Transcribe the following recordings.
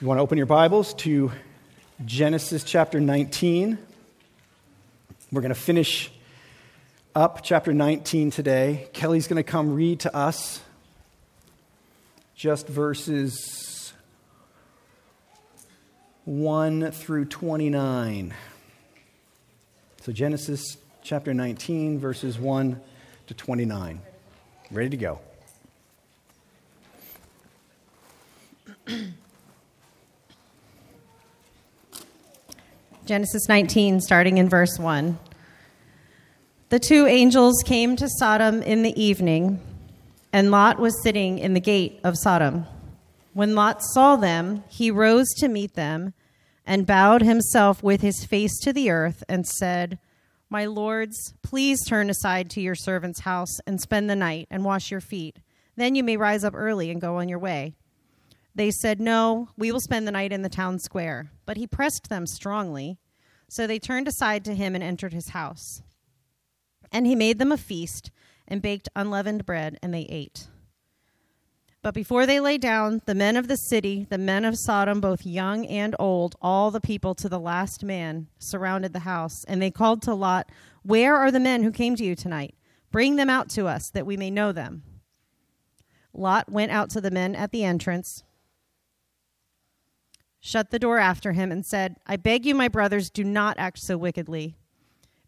You want to open your Bibles to Genesis chapter 19. We're going to finish up chapter 19 today. Kelly's going to come read to us just verses 1 through 29. So, Genesis chapter 19, verses 1 to 29. Ready to go. Genesis 19, starting in verse 1. The two angels came to Sodom in the evening, and Lot was sitting in the gate of Sodom. When Lot saw them, he rose to meet them and bowed himself with his face to the earth and said, My lords, please turn aside to your servant's house and spend the night and wash your feet. Then you may rise up early and go on your way. They said, No, we will spend the night in the town square. But he pressed them strongly. So they turned aside to him and entered his house. And he made them a feast and baked unleavened bread, and they ate. But before they lay down, the men of the city, the men of Sodom, both young and old, all the people to the last man, surrounded the house. And they called to Lot, Where are the men who came to you tonight? Bring them out to us, that we may know them. Lot went out to the men at the entrance shut the door after him, and said, I beg you, my brothers, do not act so wickedly.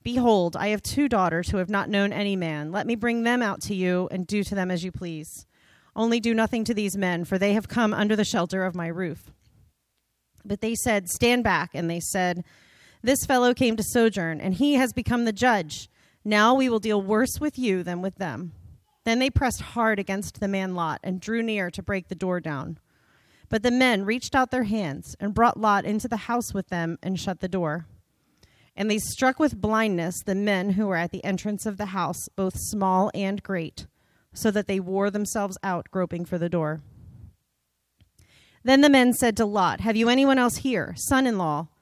Behold, I have two daughters who have not known any man. Let me bring them out to you, and do to them as you please. Only do nothing to these men, for they have come under the shelter of my roof. But they said, Stand back. And they said, This fellow came to sojourn, and he has become the judge. Now we will deal worse with you than with them. Then they pressed hard against the man Lot, and drew near to break the door down. But the men reached out their hands and brought Lot into the house with them and shut the door. And they struck with blindness the men who were at the entrance of the house, both small and great, so that they wore themselves out groping for the door. Then the men said to Lot, Have you anyone else here, son in law,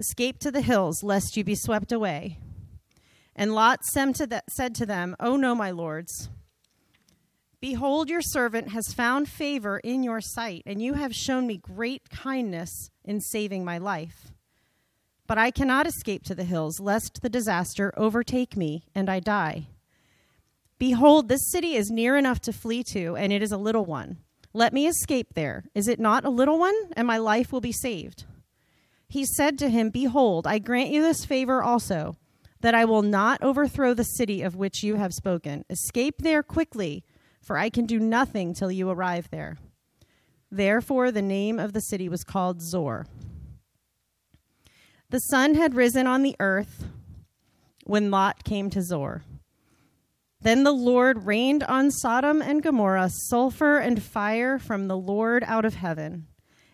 Escape to the hills, lest you be swept away. And Lot said to them, Oh no, my lords. Behold, your servant has found favor in your sight, and you have shown me great kindness in saving my life. But I cannot escape to the hills, lest the disaster overtake me and I die. Behold, this city is near enough to flee to, and it is a little one. Let me escape there. Is it not a little one? And my life will be saved. He said to him, Behold, I grant you this favor also that I will not overthrow the city of which you have spoken. Escape there quickly, for I can do nothing till you arrive there. Therefore, the name of the city was called Zoar. The sun had risen on the earth when Lot came to Zoar. Then the Lord rained on Sodom and Gomorrah sulfur and fire from the Lord out of heaven.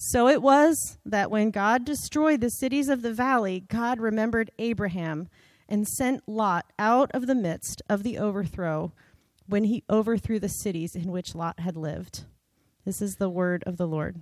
So it was that when God destroyed the cities of the valley, God remembered Abraham and sent Lot out of the midst of the overthrow when he overthrew the cities in which Lot had lived. This is the word of the Lord.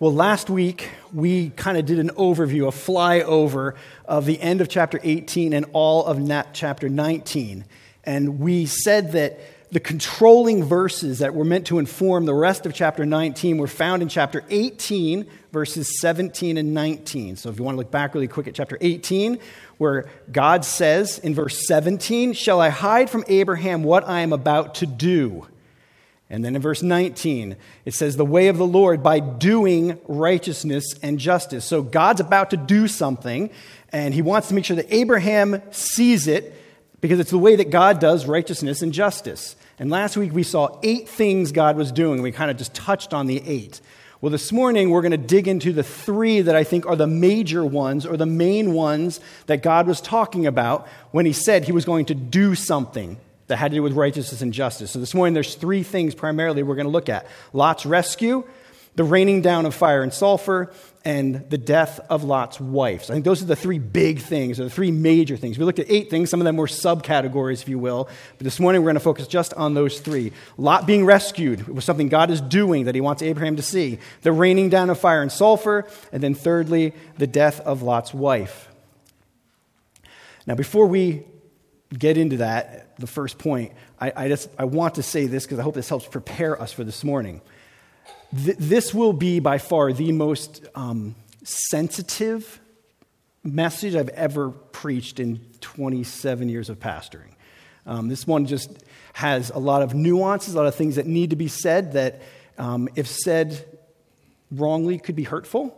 Well, last week we kind of did an overview, a flyover of the end of chapter 18 and all of chapter 19. And we said that the controlling verses that were meant to inform the rest of chapter 19 were found in chapter 18, verses 17 and 19. So if you want to look back really quick at chapter 18, where God says in verse 17, Shall I hide from Abraham what I am about to do? And then in verse 19, it says, The way of the Lord by doing righteousness and justice. So God's about to do something, and he wants to make sure that Abraham sees it because it's the way that God does righteousness and justice. And last week we saw eight things God was doing. We kind of just touched on the eight. Well, this morning we're going to dig into the three that I think are the major ones or the main ones that God was talking about when he said he was going to do something that had to do with righteousness and justice. So this morning there's three things primarily we're going to look at Lot's rescue, the raining down of fire and sulfur, and the death of Lot's wife. So I think those are the three big things, or the three major things. We looked at eight things, some of them were subcategories, if you will. But this morning we're going to focus just on those three. Lot being rescued was something God is doing that he wants Abraham to see. The raining down of fire and sulfur. And then thirdly, the death of Lot's wife. Now, before we get into that, the first point, I, I just I want to say this because I hope this helps prepare us for this morning. Th- this will be by far the most um, sensitive message I've ever preached in 27 years of pastoring. Um, this one just has a lot of nuances, a lot of things that need to be said that, um, if said wrongly, could be hurtful,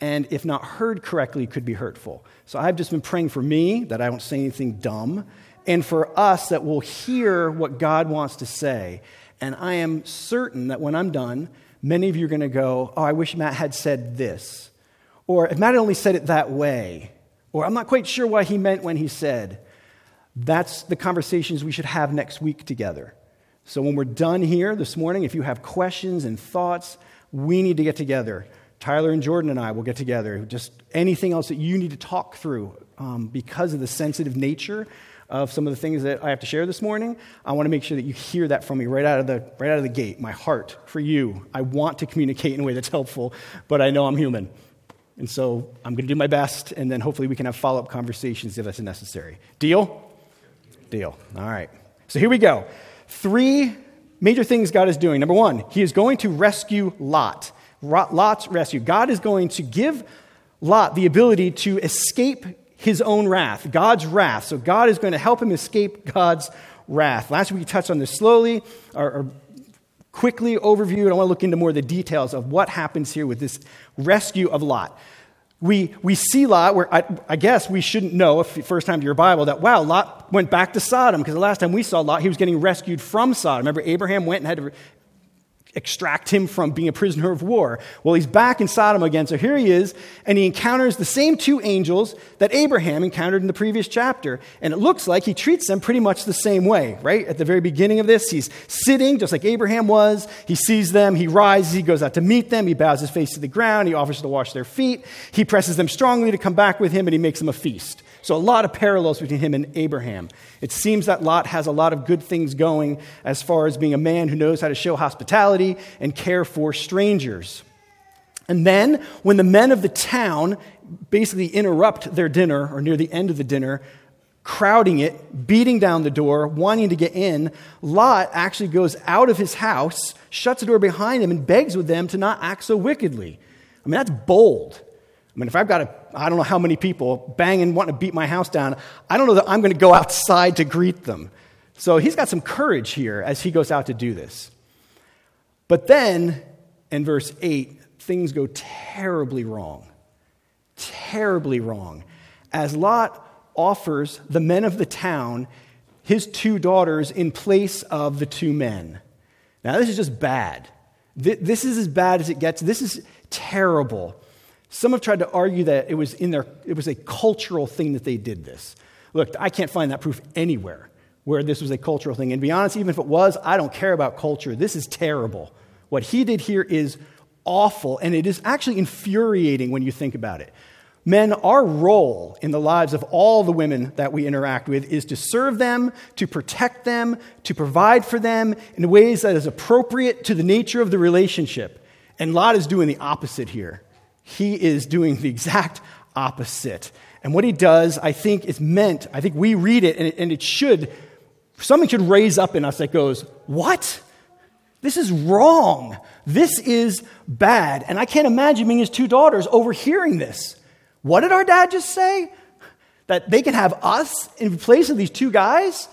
and if not heard correctly, could be hurtful. So I've just been praying for me that I don't say anything dumb, and for us that we'll hear what God wants to say. And I am certain that when I'm done, many of you are going to go, Oh, I wish Matt had said this. Or if Matt had only said it that way. Or I'm not quite sure what he meant when he said. That's the conversations we should have next week together. So when we're done here this morning, if you have questions and thoughts, we need to get together. Tyler and Jordan and I will get together. Just anything else that you need to talk through um, because of the sensitive nature of some of the things that I have to share this morning, I want to make sure that you hear that from me right out of the, right out of the gate. My heart for you. I want to communicate in a way that's helpful, but I know I'm human. And so I'm going to do my best, and then hopefully we can have follow up conversations if that's necessary. Deal? Deal. All right. So here we go. Three major things God is doing. Number one, He is going to rescue Lot. Lot's rescue. God is going to give Lot the ability to escape his own wrath, God's wrath. So God is going to help him escape God's wrath. Last week we touched on this slowly or, or quickly overview, and I want to look into more of the details of what happens here with this rescue of Lot. We, we see Lot, where I, I guess we shouldn't know, if first time to your Bible, that wow, Lot went back to Sodom, because the last time we saw Lot, he was getting rescued from Sodom. Remember, Abraham went and had to extract him from being a prisoner of war. Well, he's back in Sodom again. So here he is, and he encounters the same two angels that Abraham encountered in the previous chapter. And it looks like he treats them pretty much the same way, right? At the very beginning of this, he's sitting just like Abraham was. He sees them, he rises, he goes out to meet them, he bows his face to the ground, he offers to wash their feet, he presses them strongly to come back with him, and he makes them a feast. So, a lot of parallels between him and Abraham. It seems that Lot has a lot of good things going as far as being a man who knows how to show hospitality and care for strangers. And then, when the men of the town basically interrupt their dinner or near the end of the dinner, crowding it, beating down the door, wanting to get in, Lot actually goes out of his house, shuts the door behind him, and begs with them to not act so wickedly. I mean, that's bold. I mean, if I've got a, I don't know how many people banging, wanting to beat my house down, I don't know that I'm going to go outside to greet them. So he's got some courage here as he goes out to do this. But then, in verse 8, things go terribly wrong. Terribly wrong. As Lot offers the men of the town his two daughters in place of the two men. Now, this is just bad. This is as bad as it gets. This is terrible. Some have tried to argue that it was, in their, it was a cultural thing that they did this. Look, I can't find that proof anywhere where this was a cultural thing. And to be honest, even if it was, I don't care about culture. This is terrible. What he did here is awful, and it is actually infuriating when you think about it. Men, our role in the lives of all the women that we interact with is to serve them, to protect them, to provide for them in ways that is appropriate to the nature of the relationship. And Lot is doing the opposite here. He is doing the exact opposite. And what he does, I think, is meant, I think we read it and it, and it should, something should raise up in us that goes, What? This is wrong. This is bad. And I can't imagine being his two daughters overhearing this. What did our dad just say? That they can have us in place of these two guys?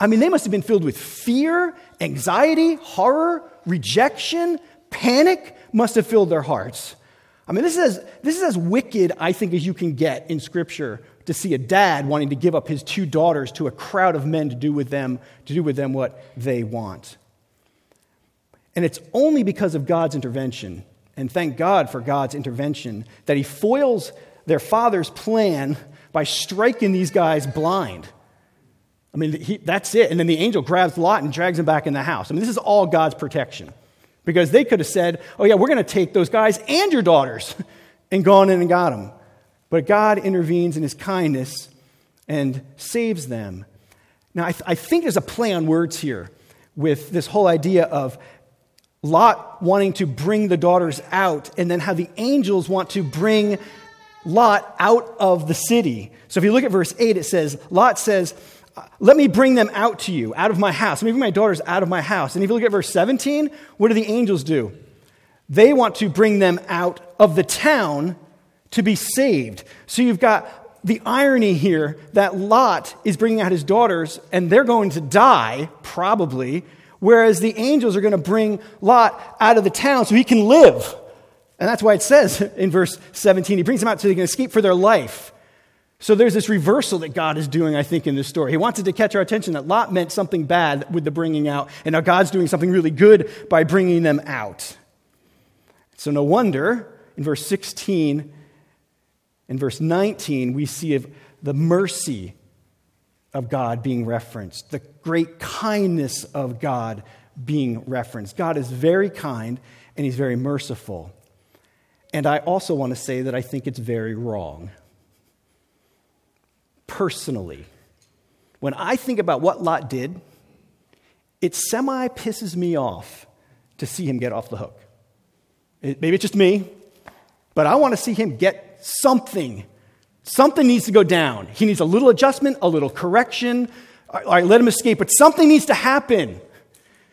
I mean, they must have been filled with fear, anxiety, horror, rejection, panic must have filled their hearts. I mean, this is, as, this is as wicked, I think, as you can get in Scripture to see a dad wanting to give up his two daughters to a crowd of men to do with them, to do with them what they want. And it's only because of God's intervention, and thank God for God's intervention, that he foils their father's plan by striking these guys blind. I mean, he, that's it. And then the angel grabs Lot and drags him back in the house. I mean, this is all God's protection. Because they could have said, oh, yeah, we're going to take those guys and your daughters and gone in and got them. But God intervenes in his kindness and saves them. Now, I, th- I think there's a play on words here with this whole idea of Lot wanting to bring the daughters out, and then how the angels want to bring Lot out of the city. So if you look at verse 8, it says, Lot says, let me bring them out to you, out of my house. Let me bring my daughters out of my house. And if you look at verse 17, what do the angels do? They want to bring them out of the town to be saved. So you've got the irony here that Lot is bringing out his daughters and they're going to die, probably, whereas the angels are going to bring Lot out of the town so he can live. And that's why it says in verse 17, he brings them out so they can escape for their life. So there's this reversal that God is doing, I think, in this story. He wanted to catch our attention that Lot meant something bad with the bringing out, and now God's doing something really good by bringing them out. So no wonder in verse 16 and verse 19 we see the mercy of God being referenced, the great kindness of God being referenced. God is very kind and he's very merciful. And I also want to say that I think it's very wrong personally, when I think about what Lot did, it semi pisses me off to see him get off the hook. It, maybe it's just me, but I want to see him get something. Something needs to go down. He needs a little adjustment, a little correction. All right, let him escape, but something needs to happen.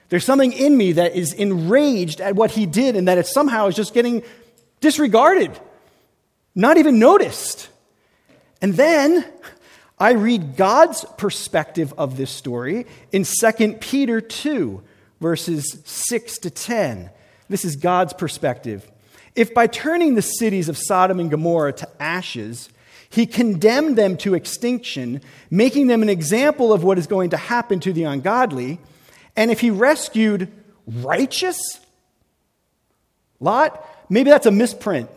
There's something in me that is enraged at what he did and that it somehow is just getting disregarded, not even noticed. And then I read God's perspective of this story in 2 Peter 2, verses 6 to 10. This is God's perspective. If by turning the cities of Sodom and Gomorrah to ashes, he condemned them to extinction, making them an example of what is going to happen to the ungodly, and if he rescued righteous Lot, maybe that's a misprint.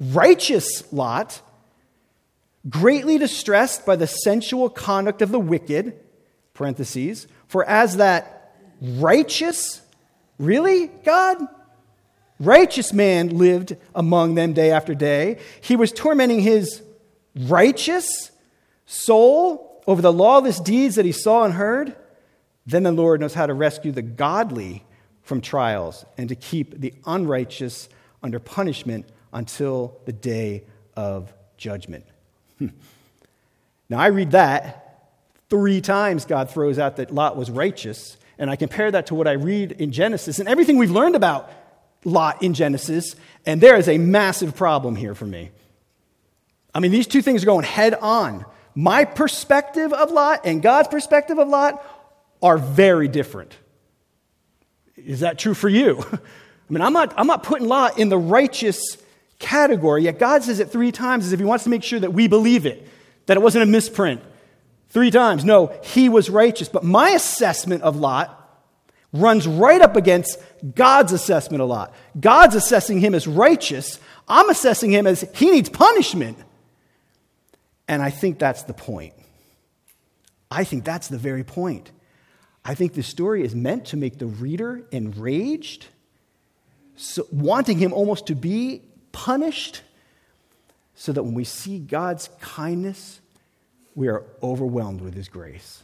Righteous Lot greatly distressed by the sensual conduct of the wicked, parentheses, for as that righteous, really, God? Righteous man lived among them day after day. He was tormenting his righteous soul over the lawless deeds that he saw and heard. Then the Lord knows how to rescue the godly from trials and to keep the unrighteous under punishment until the day of judgment. Now, I read that three times God throws out that Lot was righteous, and I compare that to what I read in Genesis and everything we've learned about Lot in Genesis, and there is a massive problem here for me. I mean, these two things are going head on. My perspective of Lot and God's perspective of Lot are very different. Is that true for you? I mean, I'm not, I'm not putting Lot in the righteous category, yet God says it three times as if He wants to make sure that we believe it, that it wasn't a misprint. Three times. No, he was righteous. But my assessment of Lot runs right up against God's assessment of Lot. God's assessing him as righteous. I'm assessing him as he needs punishment. And I think that's the point. I think that's the very point. I think this story is meant to make the reader enraged, so wanting him almost to be punished so that when we see God's kindness, we are overwhelmed with His grace.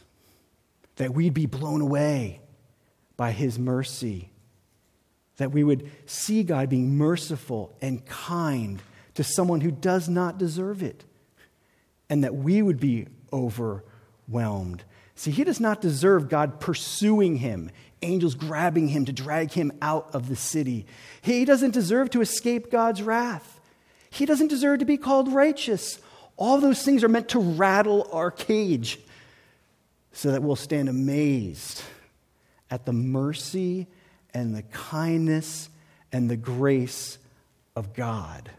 That we'd be blown away by His mercy. That we would see God being merciful and kind to someone who does not deserve it. And that we would be overwhelmed. See, he does not deserve God pursuing him, angels grabbing him to drag him out of the city. He doesn't deserve to escape God's wrath. He doesn't deserve to be called righteous. All those things are meant to rattle our cage so that we'll stand amazed at the mercy and the kindness and the grace of God.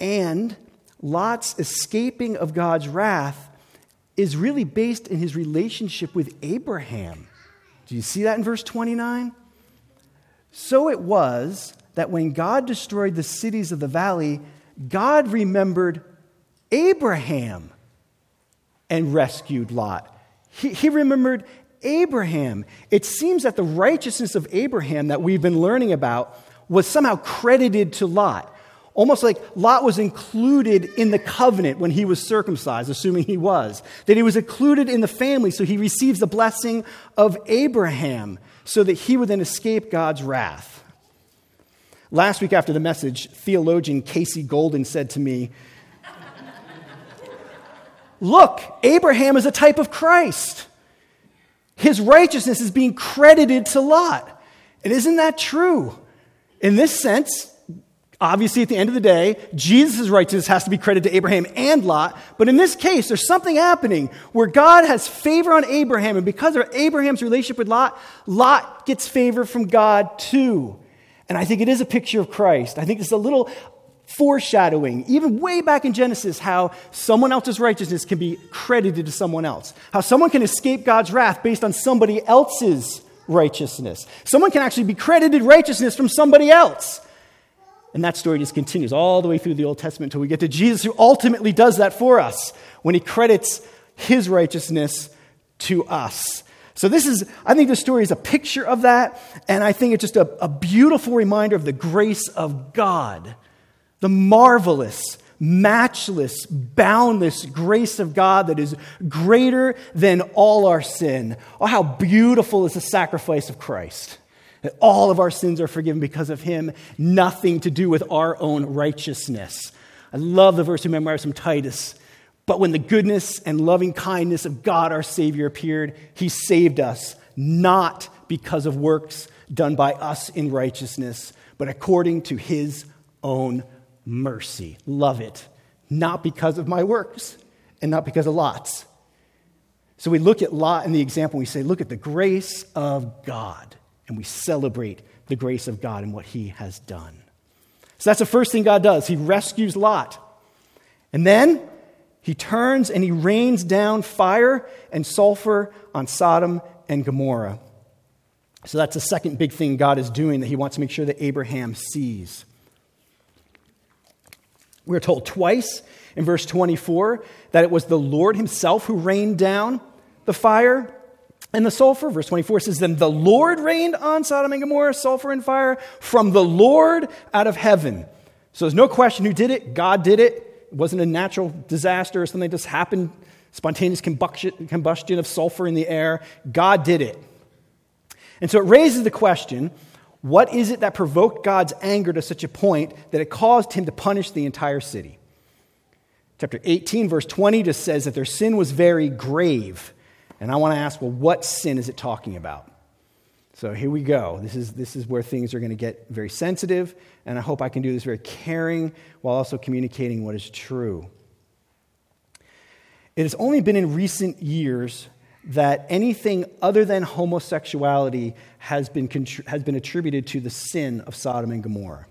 And Lot's escaping of God's wrath is really based in his relationship with Abraham. Do you see that in verse 29? So it was that when God destroyed the cities of the valley, God remembered Abraham and rescued Lot. He, he remembered Abraham. It seems that the righteousness of Abraham that we've been learning about was somehow credited to Lot. Almost like Lot was included in the covenant when he was circumcised, assuming he was. That he was included in the family, so he receives the blessing of Abraham, so that he would then escape God's wrath. Last week after the message, theologian Casey Golden said to me, Look, Abraham is a type of Christ. His righteousness is being credited to Lot. And isn't that true? In this sense, obviously at the end of the day, Jesus' righteousness has to be credited to Abraham and Lot. But in this case, there's something happening where God has favor on Abraham. And because of Abraham's relationship with Lot, Lot gets favor from God too. And I think it is a picture of Christ. I think it's a little foreshadowing, even way back in Genesis, how someone else's righteousness can be credited to someone else. How someone can escape God's wrath based on somebody else's righteousness. Someone can actually be credited righteousness from somebody else. And that story just continues all the way through the Old Testament until we get to Jesus, who ultimately does that for us when he credits his righteousness to us. So, this is, I think this story is a picture of that, and I think it's just a, a beautiful reminder of the grace of God the marvelous, matchless, boundless grace of God that is greater than all our sin. Oh, how beautiful is the sacrifice of Christ. That all of our sins are forgiven because of Him, nothing to do with our own righteousness. I love the verse we memorize from Titus. But when the goodness and loving kindness of God our Savior appeared, He saved us, not because of works done by us in righteousness, but according to His own mercy. Love it. Not because of my works and not because of Lot's. So we look at Lot in the example, we say, look at the grace of God, and we celebrate the grace of God and what he has done. So that's the first thing God does. He rescues Lot. And then he turns and he rains down fire and sulfur on Sodom and Gomorrah. So that's the second big thing God is doing that he wants to make sure that Abraham sees. We're told twice in verse 24 that it was the Lord himself who rained down the fire and the sulfur. Verse 24 says, Then the Lord rained on Sodom and Gomorrah sulfur and fire from the Lord out of heaven. So there's no question who did it. God did it. It wasn't a natural disaster or something that just happened, spontaneous combustion, combustion of sulfur in the air. God did it. And so it raises the question what is it that provoked God's anger to such a point that it caused him to punish the entire city? Chapter 18, verse 20 just says that their sin was very grave. And I want to ask, well, what sin is it talking about? So here we go. This is, this is where things are going to get very sensitive, and I hope I can do this very caring while also communicating what is true. It has only been in recent years that anything other than homosexuality has been, has been attributed to the sin of Sodom and Gomorrah.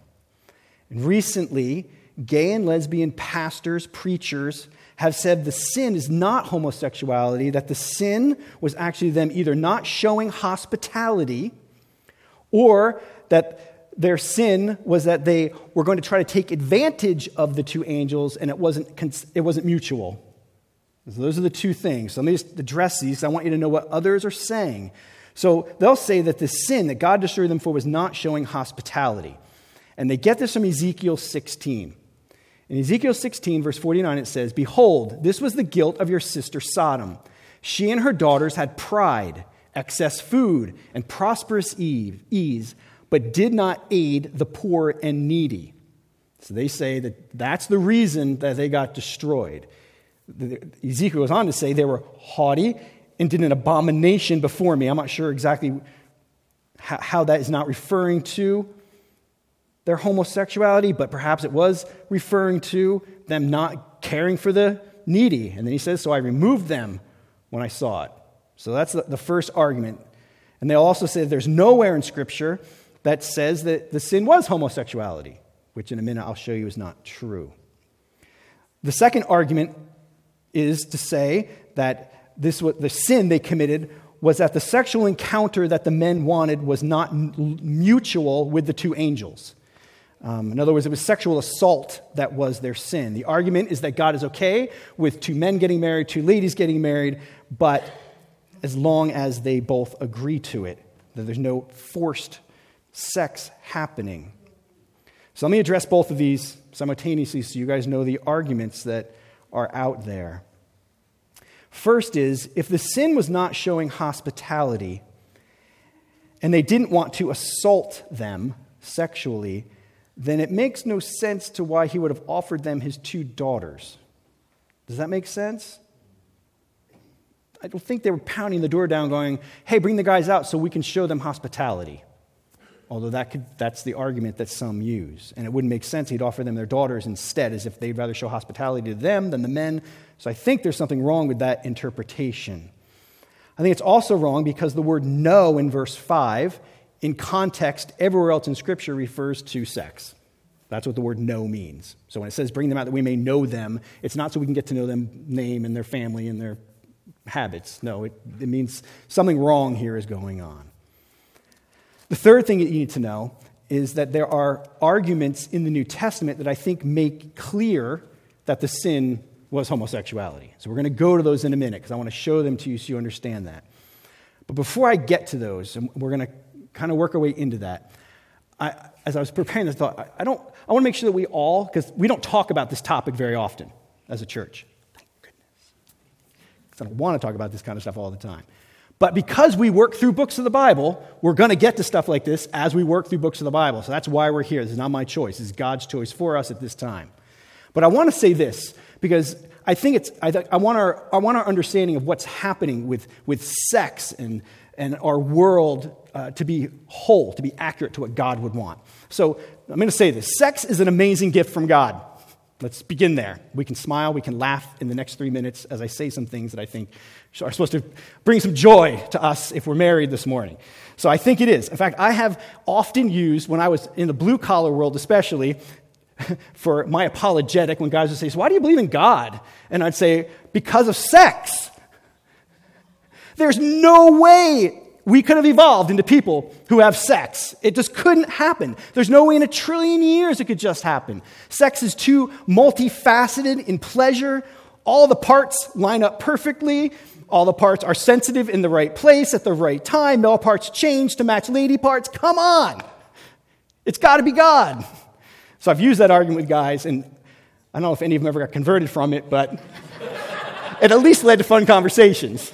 And recently, gay and lesbian pastors, preachers, have said the sin is not homosexuality, that the sin was actually them either not showing hospitality or that their sin was that they were going to try to take advantage of the two angels and it wasn't, it wasn't mutual. So those are the two things. So let me just address these. I want you to know what others are saying. So they'll say that the sin that God destroyed them for was not showing hospitality. And they get this from Ezekiel 16. In Ezekiel 16, verse 49, it says, Behold, this was the guilt of your sister Sodom. She and her daughters had pride, excess food, and prosperous ease, but did not aid the poor and needy. So they say that that's the reason that they got destroyed. Ezekiel goes on to say they were haughty and did an abomination before me. I'm not sure exactly how, that is not referring to their homosexuality, but perhaps it was referring to them not caring for the needy. And then he says, So I removed them when I saw it. So that's the, first argument. And they also say there's nowhere in Scripture that says that the sin was homosexuality, which in a minute I'll show you is not true. The second argument is to say that this the sin they committed was that the sexual encounter that the men wanted was not mutual with the two angels. Um, in other words, it was sexual assault that was their sin. The argument is that God is okay with two men getting married, two ladies getting married, but as long as they both agree to it, that there's no forced sex happening. So let me address both of these simultaneously so you guys know the arguments that are out there. First is if the sin was not showing hospitality and they didn't want to assault them sexually, then it makes no sense to why he would have offered them his two daughters. Does that make sense? I don't think they were pounding the door down, going, hey, bring the guys out so we can show them hospitality. Although that could, that's the argument that some use. And it wouldn't make sense he'd offer them their daughters instead, as if they'd rather show hospitality to them than the men. So I think there's something wrong with that interpretation. I think it's also wrong because the word know in verse 5 in context, everywhere else in Scripture refers to sex. That's what the word know means. So when it says bring them out that we may know them, it's not so we can get to know them name and their family and their habits. No, it, it means something wrong here is going on. The third thing that you need to know is that there are arguments in the New Testament that I think make clear that the sin was homosexuality. So we're going to go to those in a minute because I want to show them to you so you understand that. But before I get to those, and we're going to kind of work our way into that. I, as I was preparing this thought, I, I don't, I want to make sure that we all, because we don't talk about this topic very often as a church. Thank goodness. Because I don't want to talk about this kind of stuff all the time. But because we work through books of the Bible, we're going to get to stuff like this as we work through books of the Bible. So that's why we're here. This is not my choice. This is God's choice for us at this time. But I want to say this because I think it's, I, th- I, want, our, I want our understanding of what's happening with, with sex and, and our world uh, to be whole, to be accurate to what God would want. So I'm going to say this sex is an amazing gift from God. Let's begin there. We can smile, we can laugh in the next three minutes as I say some things that I think are supposed to bring some joy to us if we're married this morning. So I think it is. In fact, I have often used, when I was in the blue collar world especially, for my apologetic, when guys would say, So why do you believe in God? And I'd say, Because of sex. There's no way we could have evolved into people who have sex. It just couldn't happen. There's no way in a trillion years it could just happen. Sex is too multifaceted in pleasure. All the parts line up perfectly. All the parts are sensitive in the right place at the right time. Male parts change to match lady parts. Come on. It's got to be God. So I've used that argument with guys, and I don't know if any of them ever got converted from it, but it at least led to fun conversations.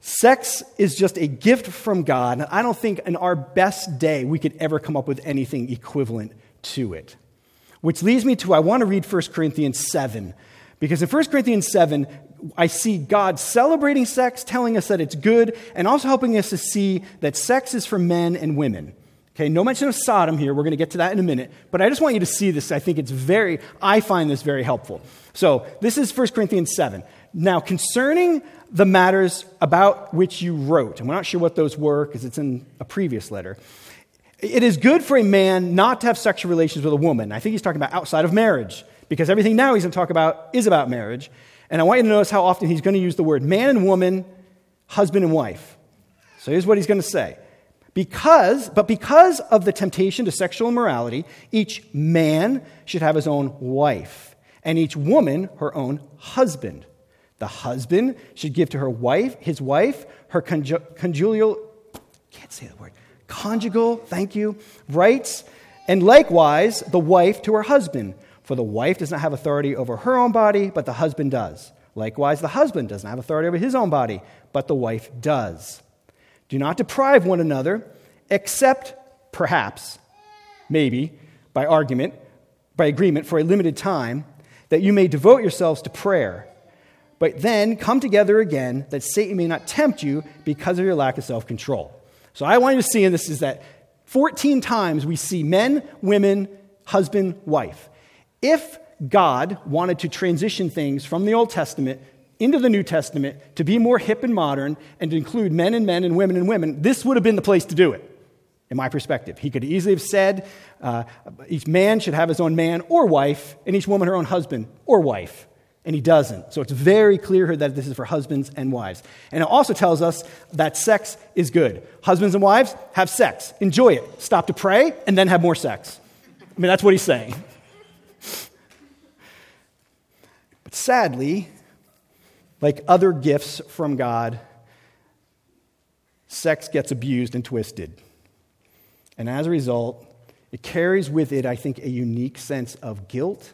Sex is just a gift from God, and I don't think in our best day we could ever come up with anything equivalent to it. Which leads me to I want to read 1 Corinthians 7. Because in 1 Corinthians 7, I see God celebrating sex, telling us that it's good, and also helping us to see that sex is for men and women. Okay, no mention of Sodom here. We're going to get to that in a minute. But I just want you to see this. I think it's very, I find this very helpful. So, this is 1 Corinthians 7. Now, concerning the matters about which you wrote, and we're not sure what those were because it's in a previous letter. It is good for a man not to have sexual relations with a woman. I think he's talking about outside of marriage because everything now he's going to talk about is about marriage. And I want you to notice how often he's going to use the word man and woman, husband and wife. So here's what he's going to say. Because, but because of the temptation to sexual immorality, each man should have his own wife, and each woman her own husband. The husband should give to her wife, his wife, her conju- conjugal, can't say the word, conjugal, thank you, rights, and likewise the wife to her husband. For the wife does not have authority over her own body, but the husband does. Likewise, the husband does not have authority over his own body, but the wife does. Do not deprive one another except perhaps, maybe, by argument, by agreement for a limited time, that you may devote yourselves to prayer. But then come together again, that Satan may not tempt you because of your lack of self control. So, I want you to see in this is that 14 times we see men, women, husband, wife. If God wanted to transition things from the Old Testament into the New Testament to be more hip and modern and to include men and men and women and women, this would have been the place to do it, in my perspective. He could easily have said uh, each man should have his own man or wife, and each woman her own husband or wife. And he doesn't. So it's very clear here that this is for husbands and wives. And it also tells us that sex is good. Husbands and wives, have sex. Enjoy it. Stop to pray and then have more sex. I mean, that's what he's saying. But sadly, like other gifts from God, sex gets abused and twisted. And as a result, it carries with it, I think, a unique sense of guilt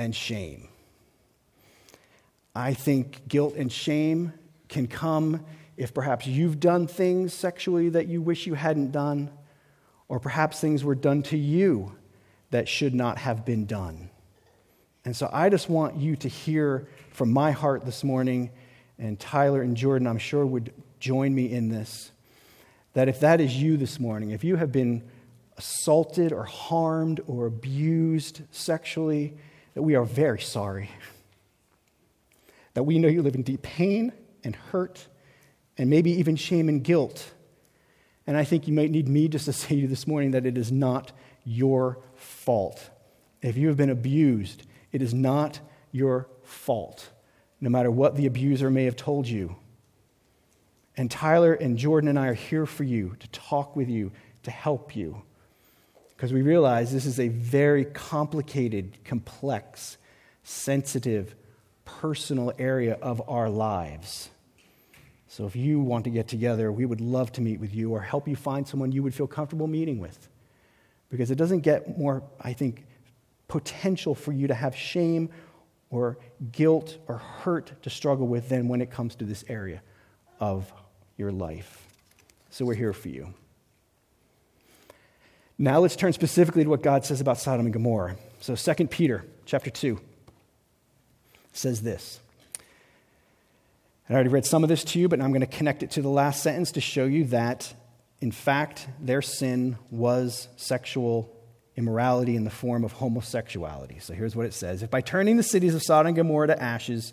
and shame. I think guilt and shame can come if perhaps you've done things sexually that you wish you hadn't done, or perhaps things were done to you that should not have been done. And so I just want you to hear from my heart this morning, and Tyler and Jordan, I'm sure, would join me in this. That if that is you this morning, if you have been assaulted or harmed or abused sexually, that we are very sorry. That we know you live in deep pain and hurt and maybe even shame and guilt. And I think you might need me just to say to you this morning that it is not your fault. If you have been abused, it is not your fault, no matter what the abuser may have told you. And Tyler and Jordan and I are here for you to talk with you, to help you. Because we realize this is a very complicated, complex, sensitive, personal area of our lives. So if you want to get together, we would love to meet with you or help you find someone you would feel comfortable meeting with. Because it doesn't get more, I think, potential for you to have shame or guilt or hurt to struggle with than when it comes to this area of your life. So we're here for you. Now let's turn specifically to what God says about Sodom and Gomorrah. So 2 Peter chapter 2 says this. I already read some of this to you, but I'm going to connect it to the last sentence to show you that, in fact, their sin was sexual immorality in the form of homosexuality. So here's what it says If by turning the cities of Sodom and Gomorrah to ashes,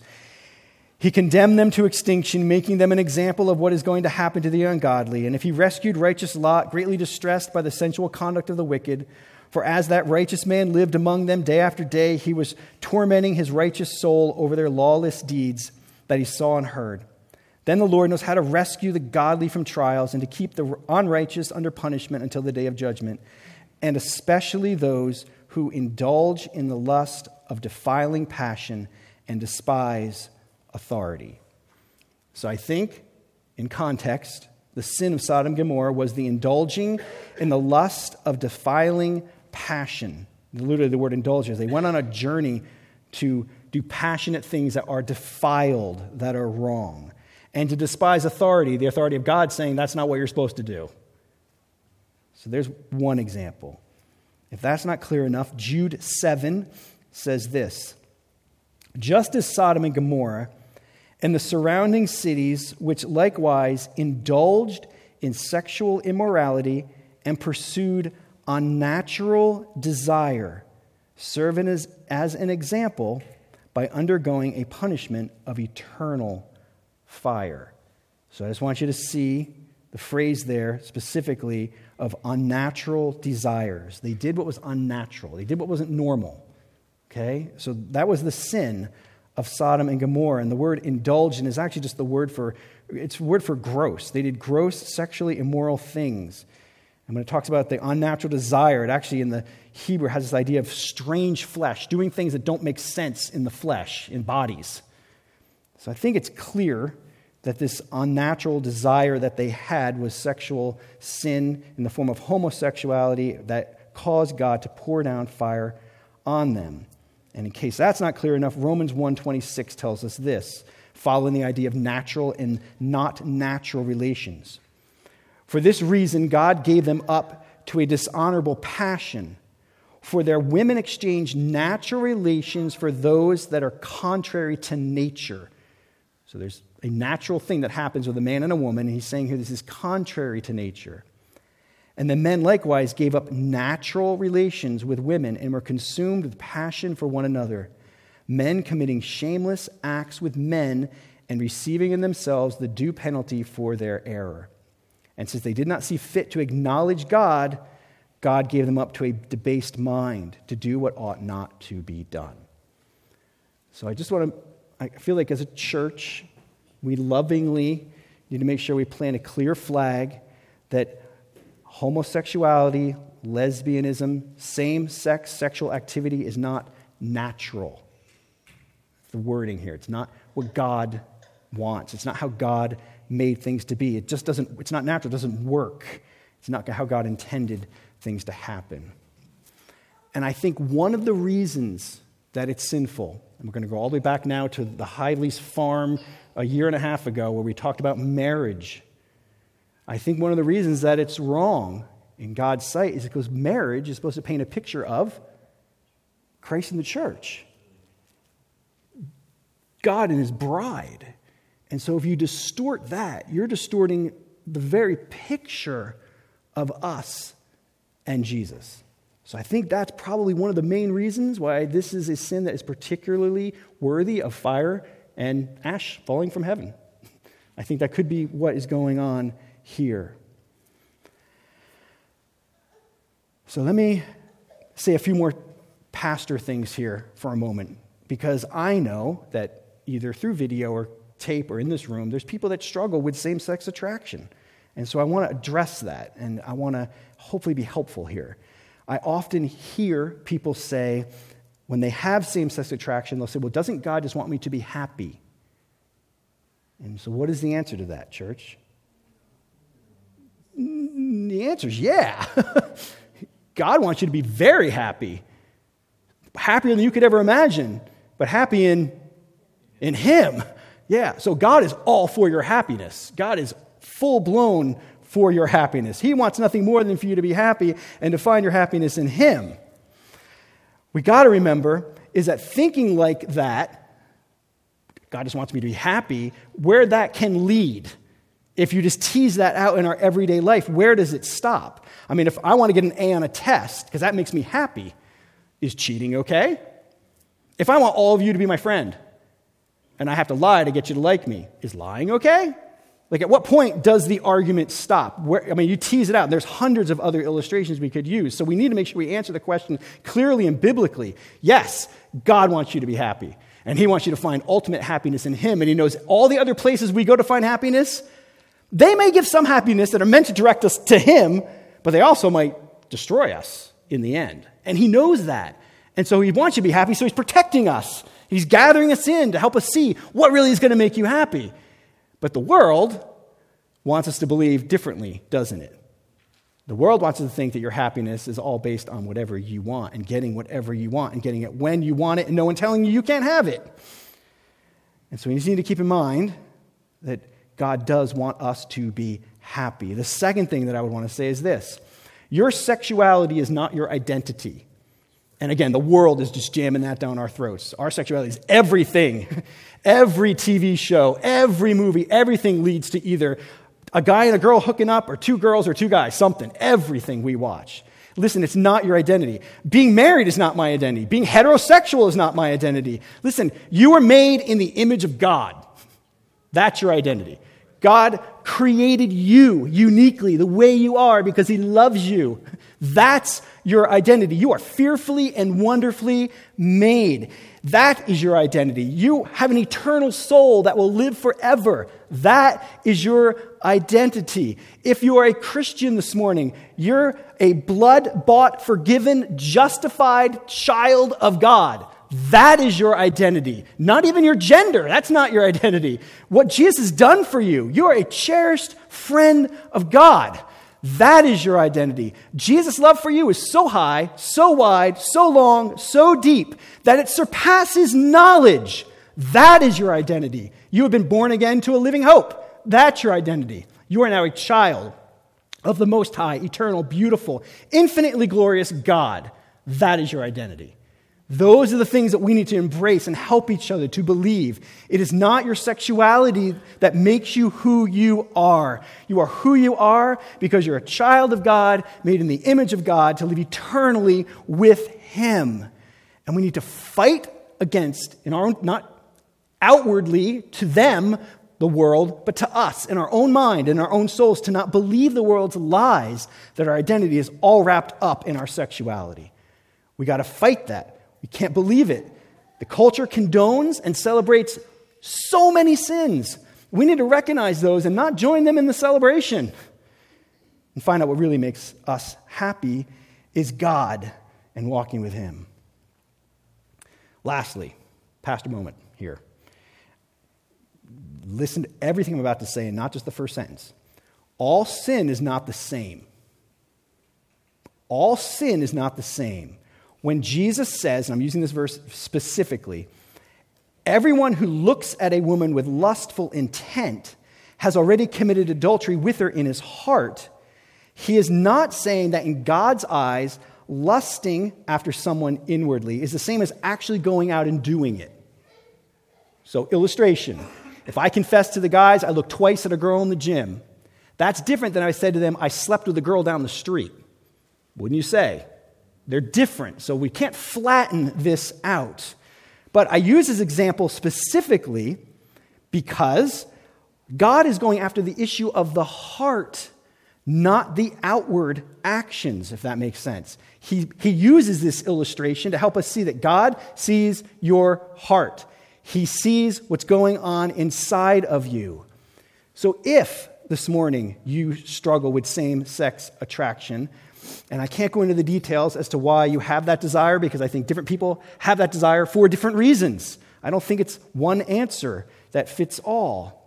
he condemned them to extinction, making them an example of what is going to happen to the ungodly. And if he rescued righteous Lot, greatly distressed by the sensual conduct of the wicked, for as that righteous man lived among them day after day, he was tormenting his righteous soul over their lawless deeds that he saw and heard. Then the Lord knows how to rescue the godly from trials and to keep the unrighteous under punishment until the day of judgment and especially those who indulge in the lust of defiling passion and despise authority. So I think, in context, the sin of Sodom and Gomorrah was the indulging in the lust of defiling passion. Literally, the word indulgence. They went on a journey to do passionate things that are defiled, that are wrong, and to despise authority, the authority of God saying that's not what you're supposed to do. So there's one example. If that's not clear enough, Jude 7 says this Just as Sodom and Gomorrah and the surrounding cities, which likewise indulged in sexual immorality and pursued unnatural desire, serving as, as an example by undergoing a punishment of eternal fire. So I just want you to see the phrase there specifically of unnatural desires. They did what was unnatural, they did what wasn't normal. Okay? So that was the sin of Sodom and Gomorrah. And the word indulgent is actually just the word for it's word for gross. They did gross sexually immoral things. And when it talks about the unnatural desire, it actually in the Hebrew has this idea of strange flesh, doing things that don't make sense in the flesh, in bodies. So I think it's clear that this unnatural desire that they had was sexual sin in the form of homosexuality that caused God to pour down fire on them. And in case that's not clear enough, Romans 1:26 tells us this, following the idea of natural and not natural relations. For this reason, God gave them up to a dishonorable passion. For their women exchanged natural relations for those that are contrary to nature. So there's a natural thing that happens with a man and a woman, and he's saying here this is contrary to nature. And the men likewise gave up natural relations with women and were consumed with passion for one another, men committing shameless acts with men and receiving in themselves the due penalty for their error. And since they did not see fit to acknowledge God, God gave them up to a debased mind to do what ought not to be done. So I just want to, I feel like as a church, we lovingly need to make sure we plant a clear flag that homosexuality, lesbianism, same sex sexual activity is not natural. The wording here, it's not what God wants, it's not how God made things to be. It just doesn't, it's not natural, it doesn't work. It's not how God intended things to happen. And I think one of the reasons that it's sinful, and we're going to go all the way back now to the Hidley's farm a year and a half ago where we talked about marriage. I think one of the reasons that it's wrong in God's sight is because marriage is supposed to paint a picture of Christ and the church, God and his bride. And so if you distort that, you're distorting the very picture of us and Jesus. So I think that's probably one of the main reasons why this is a sin that is particularly worthy of fire and ash falling from heaven. I think that could be what is going on here. So let me say a few more pastor things here for a moment, because I know that either through video or tape or in this room, there's people that struggle with same sex attraction. And so I want to address that, and I want to hopefully be helpful here. I often hear people say, when they have same sex attraction, they'll say, Well, doesn't God just want me to be happy? And so, what is the answer to that, church? The answer is yeah. God wants you to be very happy, happier than you could ever imagine, but happy in, in Him. Yeah, so God is all for your happiness. God is full blown for your happiness. He wants nothing more than for you to be happy and to find your happiness in Him. We got to remember is that thinking like that, God just wants me to be happy, where that can lead if you just tease that out in our everyday life, where does it stop? I mean, if I want to get an A on a test because that makes me happy, is cheating okay? If I want all of you to be my friend and I have to lie to get you to like me, is lying okay? Like, at what point does the argument stop? Where, I mean, you tease it out. There's hundreds of other illustrations we could use. So we need to make sure we answer the question clearly and biblically. Yes, God wants you to be happy. And He wants you to find ultimate happiness in Him. And He knows all the other places we go to find happiness, they may give some happiness that are meant to direct us to Him, but they also might destroy us in the end. And He knows that. And so He wants you to be happy, so He's protecting us. He's gathering us in to help us see what really is going to make you happy. But the world wants us to believe differently, doesn't it? The world wants us to think that your happiness is all based on whatever you want and getting whatever you want and getting it when you want it and no one telling you you can't have it. And so we just need to keep in mind that God does want us to be happy. The second thing that I would want to say is this your sexuality is not your identity. And again, the world is just jamming that down our throats. Our sexuality is everything. Every TV show, every movie, everything leads to either a guy and a girl hooking up, or two girls or two guys, something. Everything we watch. Listen, it's not your identity. Being married is not my identity. Being heterosexual is not my identity. Listen, you were made in the image of God. That's your identity. God created you uniquely the way you are because He loves you. That's your identity. You are fearfully and wonderfully made. That is your identity. You have an eternal soul that will live forever. That is your identity. If you are a Christian this morning, you're a blood bought, forgiven, justified child of God. That is your identity. Not even your gender. That's not your identity. What Jesus has done for you. You are a cherished friend of God. That is your identity. Jesus' love for you is so high, so wide, so long, so deep that it surpasses knowledge. That is your identity. You have been born again to a living hope. That's your identity. You are now a child of the Most High, eternal, beautiful, infinitely glorious God. That is your identity. Those are the things that we need to embrace and help each other to believe. It is not your sexuality that makes you who you are. You are who you are because you're a child of God, made in the image of God, to live eternally with Him. And we need to fight against, in our own, not outwardly to them, the world, but to us, in our own mind, in our own souls, to not believe the world's lies that our identity is all wrapped up in our sexuality. We got to fight that. We can't believe it. The culture condones and celebrates so many sins. We need to recognize those and not join them in the celebration. And find out what really makes us happy is God and walking with Him. Lastly, pastor moment here. Listen to everything I'm about to say and not just the first sentence. All sin is not the same. All sin is not the same. When Jesus says, and I'm using this verse specifically, everyone who looks at a woman with lustful intent has already committed adultery with her in his heart, he is not saying that in God's eyes, lusting after someone inwardly is the same as actually going out and doing it. So, illustration if I confess to the guys I look twice at a girl in the gym, that's different than I said to them, I slept with a girl down the street. Wouldn't you say? They're different, so we can't flatten this out. But I use this example specifically because God is going after the issue of the heart, not the outward actions, if that makes sense. He, he uses this illustration to help us see that God sees your heart. He sees what's going on inside of you. So if this morning you struggle with same sex attraction, and I can't go into the details as to why you have that desire because I think different people have that desire for different reasons. I don't think it's one answer that fits all.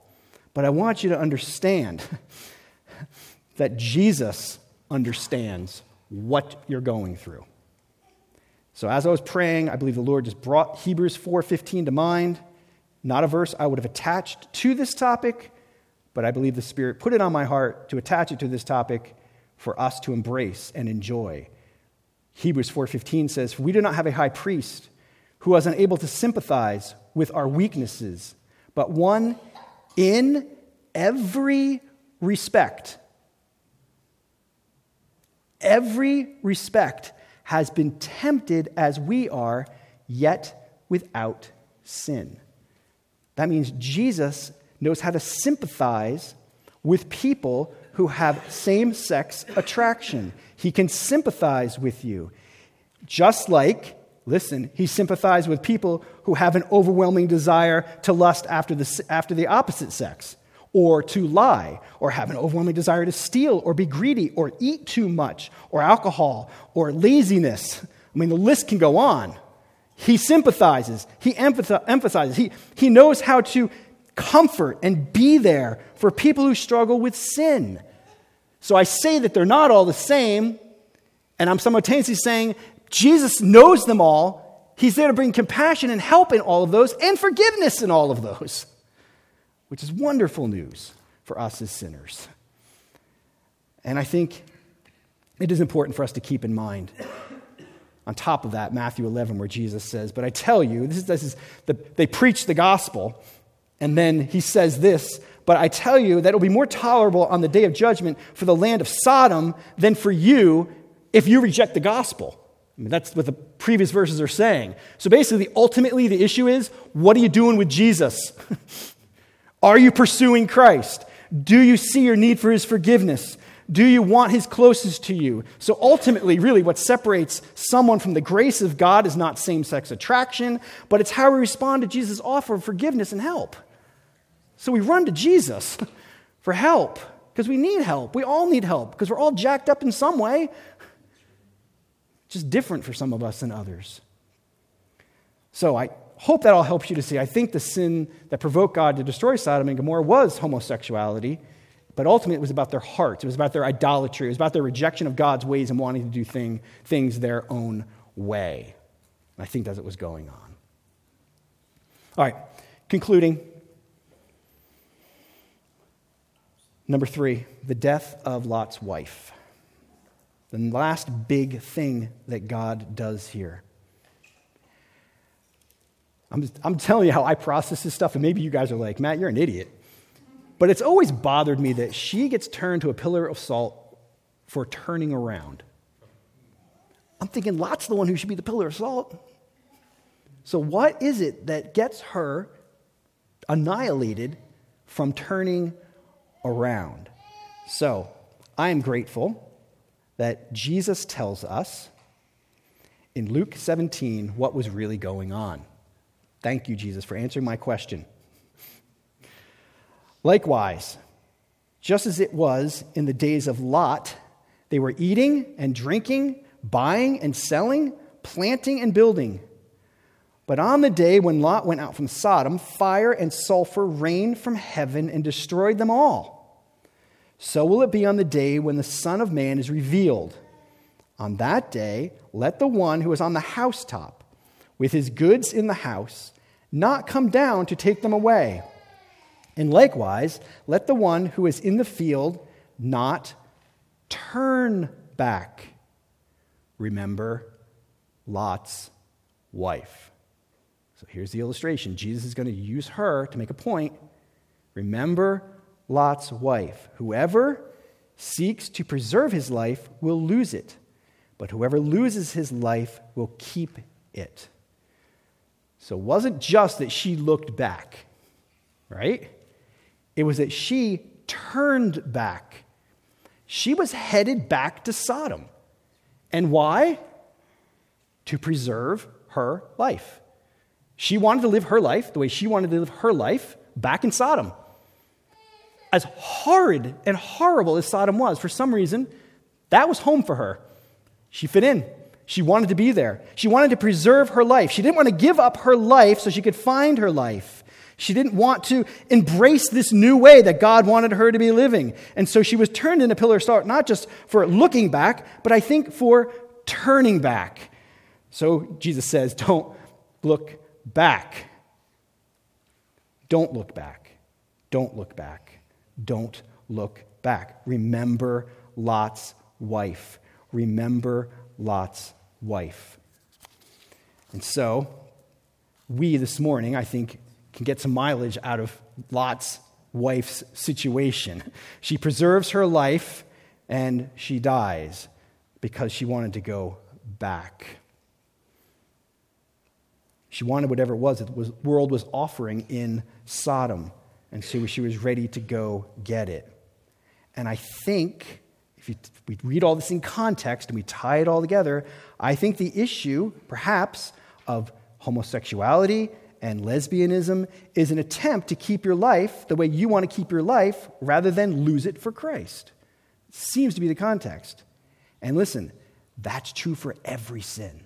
But I want you to understand that Jesus understands what you're going through. So as I was praying, I believe the Lord just brought Hebrews 4:15 to mind. Not a verse I would have attached to this topic, but I believe the Spirit put it on my heart to attach it to this topic for us to embrace and enjoy. Hebrews 4:15 says, "We do not have a high priest who was unable to sympathize with our weaknesses, but one in every respect every respect has been tempted as we are, yet without sin." That means Jesus knows how to sympathize with people who have same sex attraction. He can sympathize with you. Just like, listen, he sympathized with people who have an overwhelming desire to lust after the, after the opposite sex, or to lie, or have an overwhelming desire to steal, or be greedy, or eat too much, or alcohol, or laziness. I mean, the list can go on. He sympathizes, he emphasizes, he, he knows how to comfort and be there for people who struggle with sin. So I say that they're not all the same, and I'm simultaneously saying Jesus knows them all. He's there to bring compassion and help in all of those and forgiveness in all of those, which is wonderful news for us as sinners. And I think it is important for us to keep in mind on top of that, Matthew 11, where Jesus says, But I tell you, this is, this is the, they preach the gospel, and then he says this, But I tell you that it will be more tolerable on the day of judgment for the land of Sodom than for you if you reject the gospel. I mean, that's what the previous verses are saying. So basically, ultimately, the issue is what are you doing with Jesus? are you pursuing Christ? Do you see your need for his forgiveness? Do you want his closest to you? So ultimately, really, what separates someone from the grace of God is not same sex attraction, but it's how we respond to Jesus' offer of forgiveness and help. So we run to Jesus for help because we need help. We all need help because we're all jacked up in some way. Just different for some of us than others. So I hope that all helps you to see. I think the sin that provoked God to destroy Sodom and Gomorrah was homosexuality. But ultimately, it was about their hearts. It was about their idolatry. It was about their rejection of God's ways and wanting to do thing, things their own way. And I think that's what was going on. All right, concluding. Number three, the death of Lot's wife. The last big thing that God does here. I'm, just, I'm telling you how I process this stuff, and maybe you guys are like, Matt, you're an idiot. But it's always bothered me that she gets turned to a pillar of salt for turning around. I'm thinking Lot's the one who should be the pillar of salt. So, what is it that gets her annihilated from turning around? So, I am grateful that Jesus tells us in Luke 17 what was really going on. Thank you, Jesus, for answering my question. Likewise, just as it was in the days of Lot, they were eating and drinking, buying and selling, planting and building. But on the day when Lot went out from Sodom, fire and sulfur rained from heaven and destroyed them all. So will it be on the day when the Son of Man is revealed. On that day, let the one who is on the housetop, with his goods in the house, not come down to take them away. And likewise, let the one who is in the field not turn back. Remember Lot's wife. So here's the illustration. Jesus is going to use her to make a point. Remember Lot's wife. Whoever seeks to preserve his life will lose it, but whoever loses his life will keep it. So it wasn't just that she looked back, right? It was that she turned back. She was headed back to Sodom. And why? To preserve her life. She wanted to live her life the way she wanted to live her life back in Sodom. As horrid and horrible as Sodom was, for some reason, that was home for her. She fit in. She wanted to be there. She wanted to preserve her life. She didn't want to give up her life so she could find her life. She didn't want to embrace this new way that God wanted her to be living. And so she was turned into pillar of salt, not just for looking back, but I think for turning back. So Jesus says, don't look back. Don't look back. Don't look back. Don't look back. Remember Lot's wife. Remember Lot's wife. And so, we this morning, I think, can get some mileage out of Lot's wife's situation. She preserves her life and she dies because she wanted to go back. She wanted whatever it was that the world was offering in Sodom. And so she was ready to go get it. And I think if you, we read all this in context and we tie it all together, I think the issue, perhaps, of homosexuality and lesbianism is an attempt to keep your life the way you want to keep your life rather than lose it for Christ. It seems to be the context. And listen, that's true for every sin.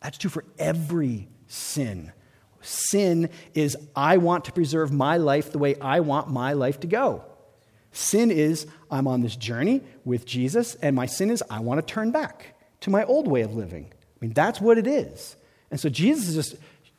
That's true for every sin. Sin is, I want to preserve my life the way I want my life to go. Sin is, I'm on this journey with Jesus, and my sin is, I want to turn back to my old way of living. I mean, that's what it is. And so Jesus is just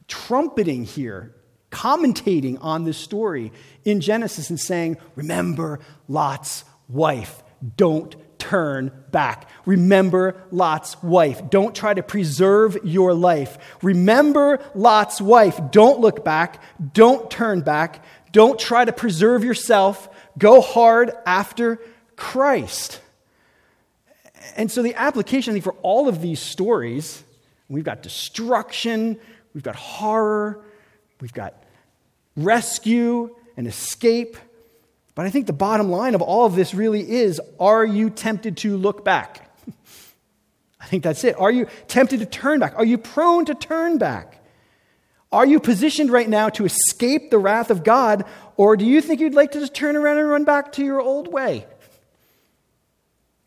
trumpeting here, commentating on this story in Genesis and saying, Remember Lot's wife. Don't turn back. Remember Lot's wife. Don't try to preserve your life. Remember Lot's wife. Don't look back. Don't turn back. Don't try to preserve yourself. Go hard after Christ. And so, the application, I think, for all of these stories, we've got destruction, we've got horror, we've got rescue and escape. But I think the bottom line of all of this really is are you tempted to look back? I think that's it. Are you tempted to turn back? Are you prone to turn back? Are you positioned right now to escape the wrath of God, or do you think you'd like to just turn around and run back to your old way?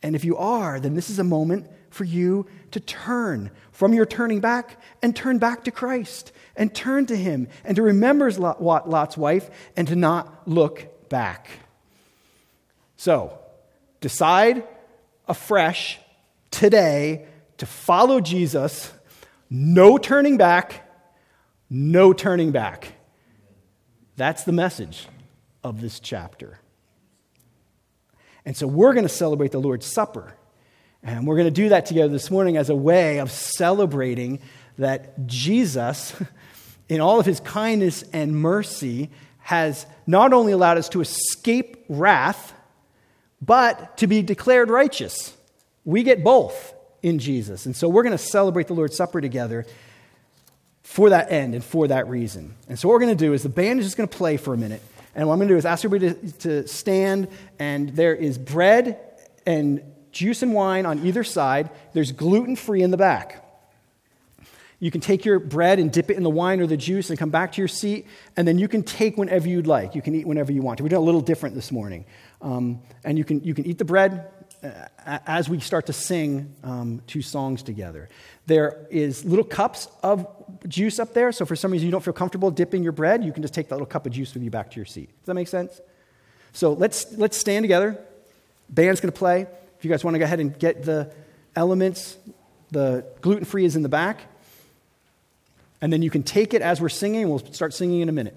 And if you are, then this is a moment for you to turn from your turning back and turn back to Christ and turn to Him and to remember Lot's wife and to not look back. So, decide afresh today to follow Jesus, no turning back no turning back. That's the message of this chapter. And so we're going to celebrate the Lord's Supper. And we're going to do that together this morning as a way of celebrating that Jesus, in all of his kindness and mercy, has not only allowed us to escape wrath, but to be declared righteous. We get both in Jesus. And so we're going to celebrate the Lord's Supper together for that end and for that reason. And so what we're going to do is the band is just going to play for a minute. And what I'm going to do is ask everybody to, to stand, and there is bread and juice and wine on either side. There's gluten free in the back. You can take your bread and dip it in the wine or the juice and come back to your seat, and then you can take whenever you'd like. You can eat whenever you want to. We're doing a little different this morning. Um, and you can, you can eat the bread uh, as we start to sing um, two songs together. There is little cups of juice up there, so for some reason you don't feel comfortable dipping your bread, you can just take that little cup of juice with you back to your seat. Does that make sense? So let's, let's stand together. Band's going to play. If you guys want to go ahead and get the elements, the gluten free is in the back. And then you can take it as we're singing. We'll start singing in a minute.